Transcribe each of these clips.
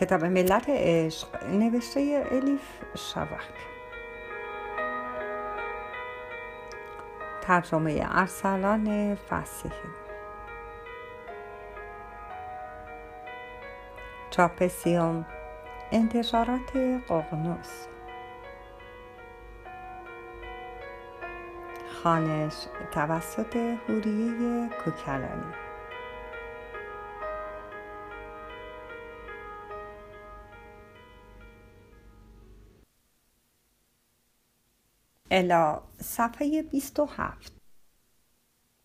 کتاب ملت عشق نوشته الیف شوک ترجمه ارسلان فسیحی. چاپ سیوم انتشارات ققنوس. خانش توسط هوریه کوکلانی. الا صفحه 27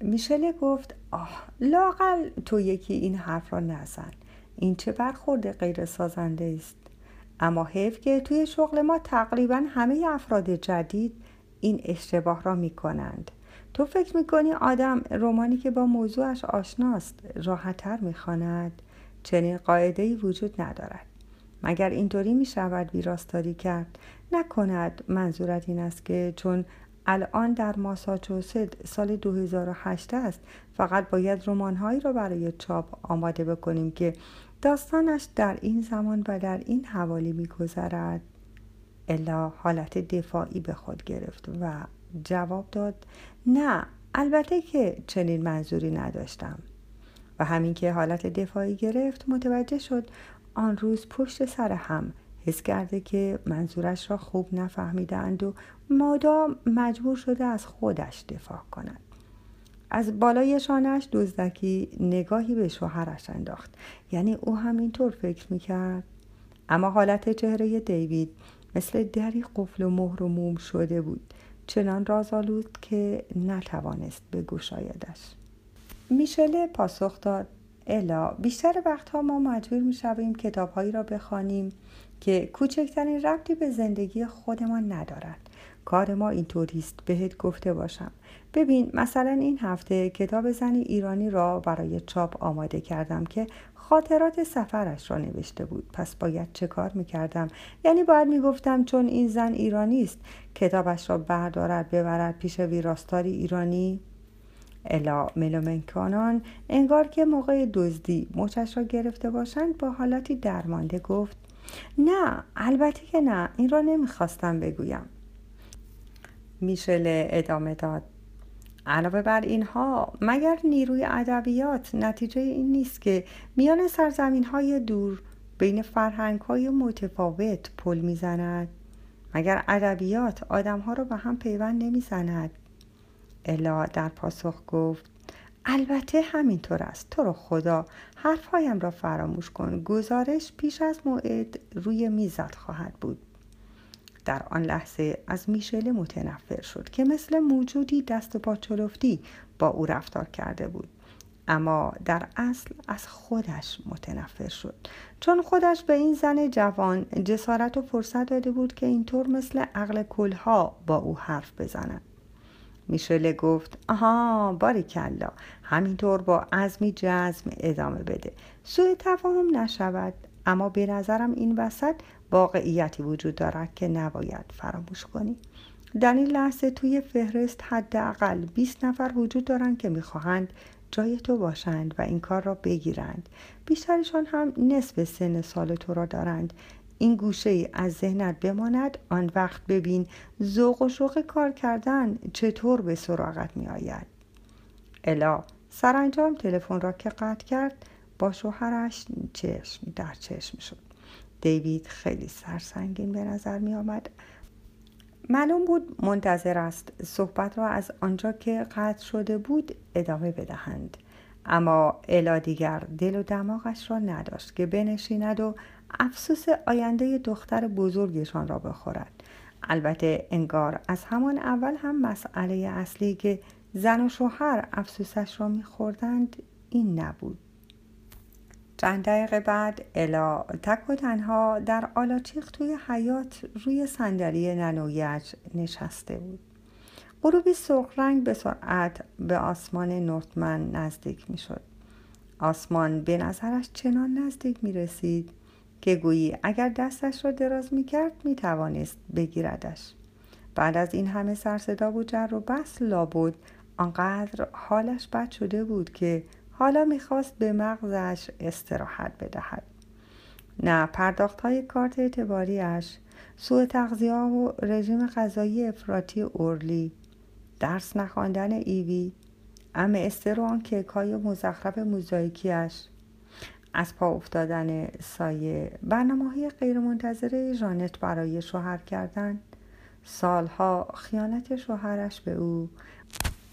میشله گفت آه لاقل تو یکی این حرف را نزن. این چه برخورد غیر سازنده است. اما حیف که توی شغل ما تقریبا همه افراد جدید این اشتباه را می کنند تو فکر می کنی آدم رومانی که با موضوعش آشناست راحتتر می خاند؟ چنین قاعده وجود ندارد. مگر اینطوری می شود ویراستاری کرد؟ نکند منظورت این است که چون الان در ماساچوست سال 2008 است فقط باید رمانهایی را برای چاپ آماده بکنیم که داستانش در این زمان و در این حوالی میگذرد. الا حالت دفاعی به خود گرفت و جواب داد نه البته که چنین منظوری نداشتم. و همین که حالت دفاعی گرفت متوجه شد آن روز پشت سر هم حس کرده که منظورش را خوب نفهمیدند و مادام مجبور شده از خودش دفاع کند. از بالای شانش دزدکی نگاهی به شوهرش انداخت. یعنی او هم اینطور فکر می‌کرد. اما حالت چهره دیوید مثل دری قفل و مهر و موم شده بود. چنان رازآلود که نتوانست بگشایدش. میشله پاسخ داد. الا بیشتر وقتها ما مجبور می شویم کتابهایی را بخوانیم که کوچکترین ربطی به زندگی خودمان ندارد کار ما اینطوری است بهت گفته باشم. ببین مثلا این هفته کتاب زنی ایرانی را برای چاپ آماده کردم که خاطرات سفرش را نوشته بود. پس باید چه کار می‌کردم؟ یعنی باید می‌گفتم چون این زن ایرانی است کتابش را بردارد ببرد پیش ویراستاری ایرانی؟ الا ملومنکانان انگار که موقع دزدی مچش را گرفته باشند با حالتی درمانده گفت نه البته که نه این را نمی‌خواستم بگویم. میشله ادامه داد علاوه بر اینها مگر نیروی ادبیات نتیجه این نیست که میان سرزمین های دور بین فرهنگ های متفاوت پل می‌زند؟ مگر ادبیات آدم ها را به هم پیوند نمی‌زند؟ الا در پاسخ گفت البته همینطور است. تو رو خدا حرفهایم را فراموش کن. گزارش پیش از موعد روی میزت خواهد بود. در آن لحظه از میشله متنفر شد که مثل موجودی دست پا چلفتی با او رفتار کرده بود. اما در اصل از خودش متنفر شد. چون خودش به این زن جوان جسارت و فرصت داده بود که اینطور مثل عقل کلها با او حرف بزند. میشله گفت آها باریکلا همینطور با عزمی جزم ادامه بده سوء تفاهم نشود اما به نظرم این وسط واقعیتی وجود دارد که نباید فراموش کنی. در این لحظه توی فهرست حداقل 20 نفر وجود دارند که می‌خواهند جای تو باشند و این کار را بگیرند. بیشترشان هم نصف سن سال تو را دارند. این گوشه ای از ذهنت بماند آن وقت ببین ذوق و شوق کار کردن چطور به سراغت می آید الا سرانجام تلفن را که قطع کرد با شوهرش چشم در چشم شد. دیوید خیلی سرسنگین به نظر می آمد معلوم بود منتظر است صحبت را از آنجا که قطع شده بود ادامه بدهند. اما الا دیگر دل و دماغش را نداشت که بنشیند و افسوس آینده دختر بزرگشان را بخورد. البته انگار از همان اول هم مسئله اصلی که زن و شوهر افسوسش را میخوردند این نبود. چند دقیقه بعد الا تک و تنها در آلاچیق توی حیات روی صندلی ننویش نشسته بود. غروبی سرخ رنگ به سرعت به آسمان نورتمن نزدیک می شد. آسمان به نظرش چنان نزدیک می رسید که گویی اگر دستش را دراز می کرد می توانست بگیردش. بعد از این همه سرصدا و جر و بس لابد آنقدر حالش بد شده بود که حالا می‌خواست به مغزش استراحت بدهد نه پرداخت های کارت اعتباریش سوء تغذیه و رژیم غذایی افراطی اورلی درس نخواندن ایوی ام استر و آن کیک های مزخرف موزاییکیش از پا افتادن سایه. برنامه های غیرمنتظره ژانت برای شوهر کردن. سالها خیانت شوهرش به او.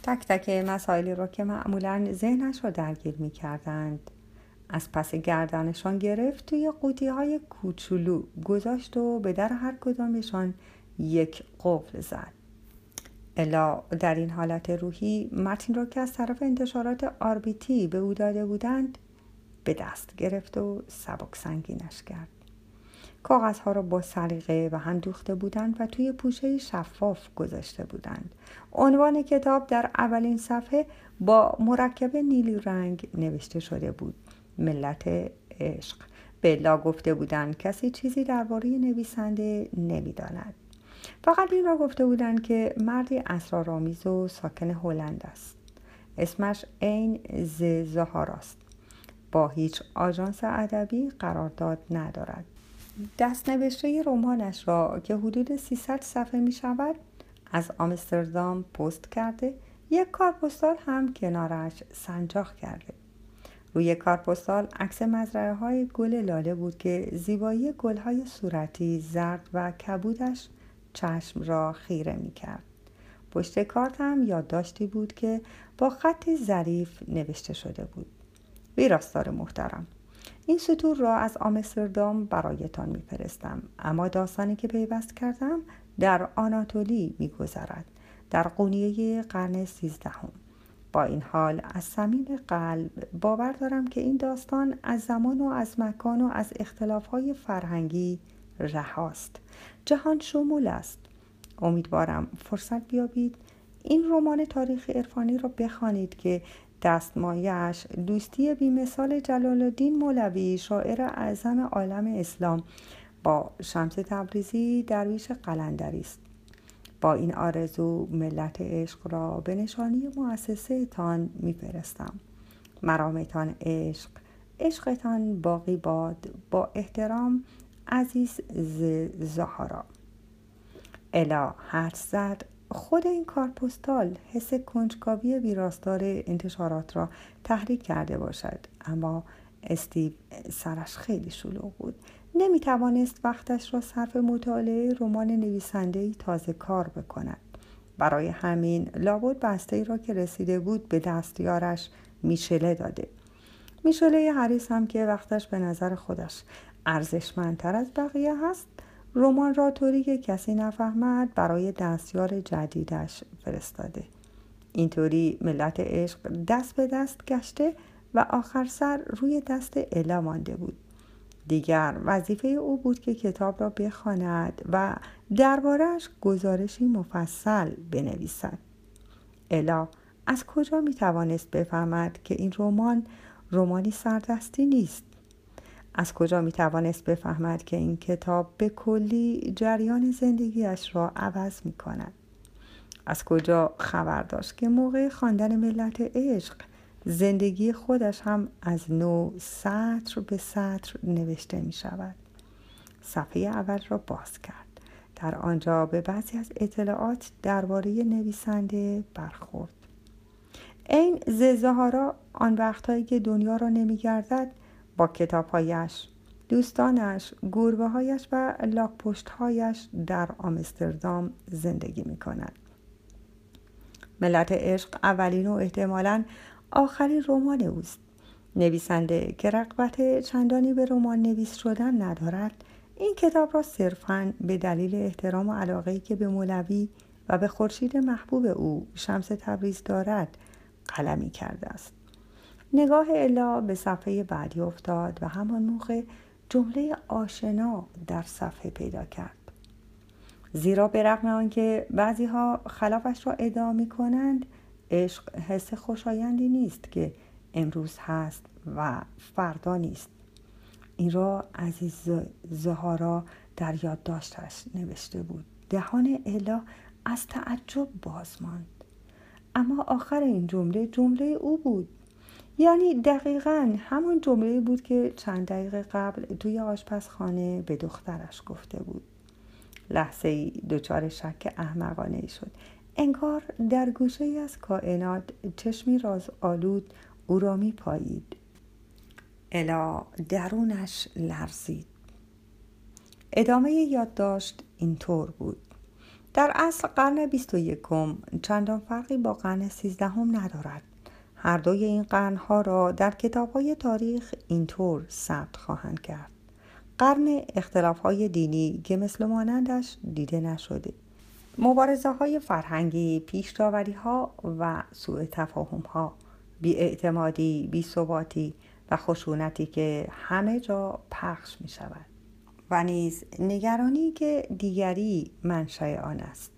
تک تک مسائلی را که معمولا ذهنش را درگیر می کردند از پس گردنشان گرفت توی قوطی های کوچولو گذاشت و به در هر کدامشان یک قفل زد. الا در این حالت روحی متن را که از طرف انتشارات آربیتی به او داده بودند به دست گرفت و سبک سنگینش کرد. کاغذها را با سلیقه و هم دوخته بودند و توی پوشه شفاف گذاشته بودند. عنوان کتاب در اولین صفحه با مرکب نیلی رنگ نوشته شده بود. ملت عشق. بلا گفته بودند کسی چیزی درباره نویسنده نمی‌داند. فقط این را گفته بودند که مردی اسرارآمیز و ساکن هلند است. اسمش عین ز زهاراست با هیچ آژانس ادبی قرارداد ندارد. دست نوشته رمانش را که حدود 300 صفحه می شود از آمستردام پست کرده یک کارپستال هم کنارش سنجاق کرده. روی کارپستال عکس مزرعه های گل لاله بود که زیبایی گل های صورتی زرد و کبودش چشم را خیره می کرد. پشت کارت هم یادداشتی بود که با خطی ظریف نوشته شده بود. ویراستار محترم این سطور را از آمستردام برایتان میفرستم اما داستانی که پیوست کردم در آناتولی میگذرد در قونیه قرن سیزدهم با این حال از صمیم قلب باور دارم که این داستان از زمان و از مکان و از اختلافهای فرهنگی رهاست. جهان شمول است. امیدوارم فرصت بیابید. این رمان تاریخ عرفانی را بخوانید که دستمایش دوستی بیمثال جلال الدین مولوی شاعر اعظم عالم اسلام با شمس تبریزی درویش قلندری است. با این آرزو ملت عشق را به نشانی مؤسسه تان میفرستم. مرامتان عشق عشقتان باقی باد. با احترام عزیز ز زهارا الا حد زد. خود این کارپستال حس کنجکاوی ویراستار انتشارات را تحریک کرده باشد. اما استیو سرش خیلی شلوغ بود. نمی توانست وقتش را صرف مطالعه رمان نویسنده ای تازه کار بکند. برای همین لابد بسته ای را که رسیده بود به دستیارش میشله داده. میشله حریص هم که وقتش به نظر خودش ارزشمندتر از بقیه هست. رمان را طوری که کسی نفهمد برای دستیار جدیدش فرستاده. اینطوری ملت عشق دست به دست گشته و آخر سر روی دست الا مانده بود. دیگر وظیفه او بود که کتاب را بخواند و دربارهش گزارشی مفصل بنویسد. الا از کجا می توانست بفهمد که این رمان رمانی سردستی نیست؟ از کجا می توانست بفهمد که این کتاب به کلی جریان زندگیش را عوض می کند از کجا خبر داشت که موقع خواندن ملت عشق زندگی خودش هم از نو سطر به سطر نوشته می شود صفحه اول را باز کرد. در آنجا به بعضی از اطلاعات درباره نویسنده برخورد. این ززهارا آن وقتهایی که دنیا را نمیگردد با کتابهایش. دوستانش گربه و لاک هایش در آمستردام زندگی می کند. ملت عشق اولین و احتمالا آخرین رمان اوست. نویسنده که رقبت چندانی به رمان نویس شدن ندارد این کتاب را صرفا به دلیل احترام و علاقه که به مولوی و به خورشید محبوب او شمس تبریز دارد قلمی کرده است. نگاه الا به صفحه بعدی افتاد و همان موقع جمله آشنا در صفحه پیدا کرد. زیرا به رغم آنکه بعضی ها خلافش را ادعا می کنند عشق حس خوشایندی نیست که امروز هست و فردا نیست. این را عزیز زهارا در یادداشتش نوشته بود. دهان الا از تعجب باز ماند. اما آخر این جمله جمله او بود. یعنی دقیقا همون جمله بود که چند دقیقه قبل توی آشپزخانه به دخترش گفته بود. لحظه ای دچار شک احمقانه ای شد. انگار در گوشه ای از کائنات چشمی راز آلود او را می پایید الا درونش لرزید. ادامه یادداشت اینطور بود. در اصل قرن بیست و یکم چندان فرقی با قرن سیزدهم ندارد. هر دوی این قرنها را در کتاب های تاریخ اینطور ثبت خواهند کرد. قرن اختلاف های دینی که مثل مانندش دیده نشده. مبارزه های فرهنگی پیشتاوری ها و سوء تفاهم ها بی بی ثباتی و خشونتی که همه جا پخش می شود و نیز نگرانی که دیگری منشأ آن است.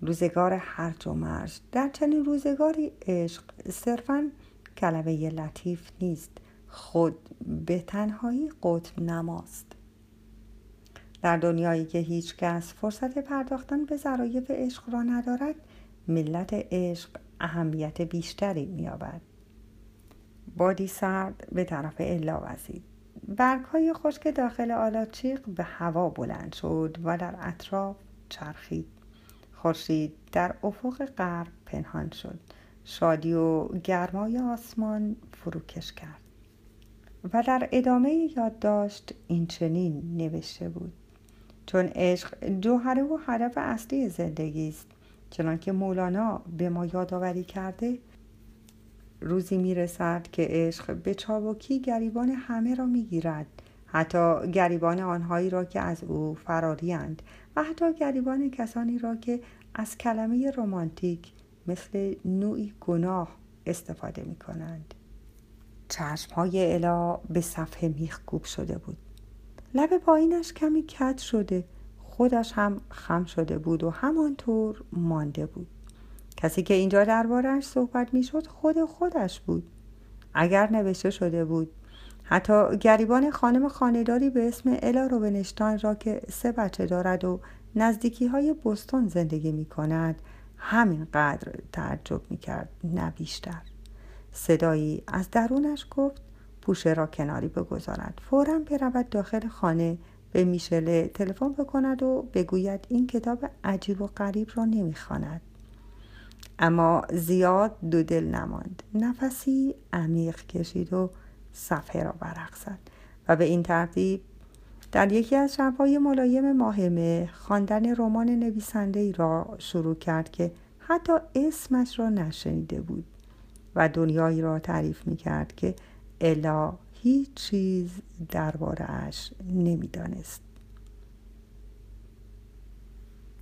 روزگار هرج و مرج در چنین روزگاری عشق صرفا کلمه لطیف نیست. خود به تنهایی قطب نماست. در دنیایی که هیچ کس فرصت پرداختن به ظرایف عشق را ندارد ملت عشق اهمیت بیشتری مییابد. بادی سرد به طرف الا وزید. برگ های خشک داخل آلاچیق به هوا بلند شد و در اطراف چرخید. خورشید در افق غرب پنهان شد. شادی و گرمای آسمان فروکش کرد. و در ادامه یادداشت این چنین نوشته بود. چون عشق جوهره و هدف اصلی زندگی است چنانکه مولانا به ما یادآوری کرده روزی می‌رسد که عشق به چابکی گریبان همه را می‌گیرد. حتی گریبان آنهایی را که از او فراریند و حتی گریبان کسانی را که از کلمه رمانتیک مثل نوعی گناه استفاده می کنند چشم های الا به صفحه میخکوب شده بود. لب پایینش کمی کت شده. خودش هم خم شده بود و همانطور مانده بود. کسی که اینجا دربارهش صحبت می‌شد خود خودش بود. اگر نوشته شده بود حتی گریبان خانم خانداری به اسم الا روبنشتاین را که سه بچه دارد و نزدیکی های بستون زندگی می کند همینقدر تعجب می کرد نه بیشتر. صدایی از درونش گفت پوشه را کناری بگذارد فورا برود داخل خانه به میشله تلفن بکند و بگوید این کتاب عجیب و غریب را نمی‌خواند. اما زیاد دو دل نماند. نفسی عمیق کشید و صفحه را برق زد و به این ترتیب در یکی از شبهای ملایم ماهمه خواندن رمان نویسنده ای را شروع کرد که حتی اسمش را نشنیده بود و دنیایی را تعریف می کرد که الا هیچ چیز درباره اش نمی‌دانست.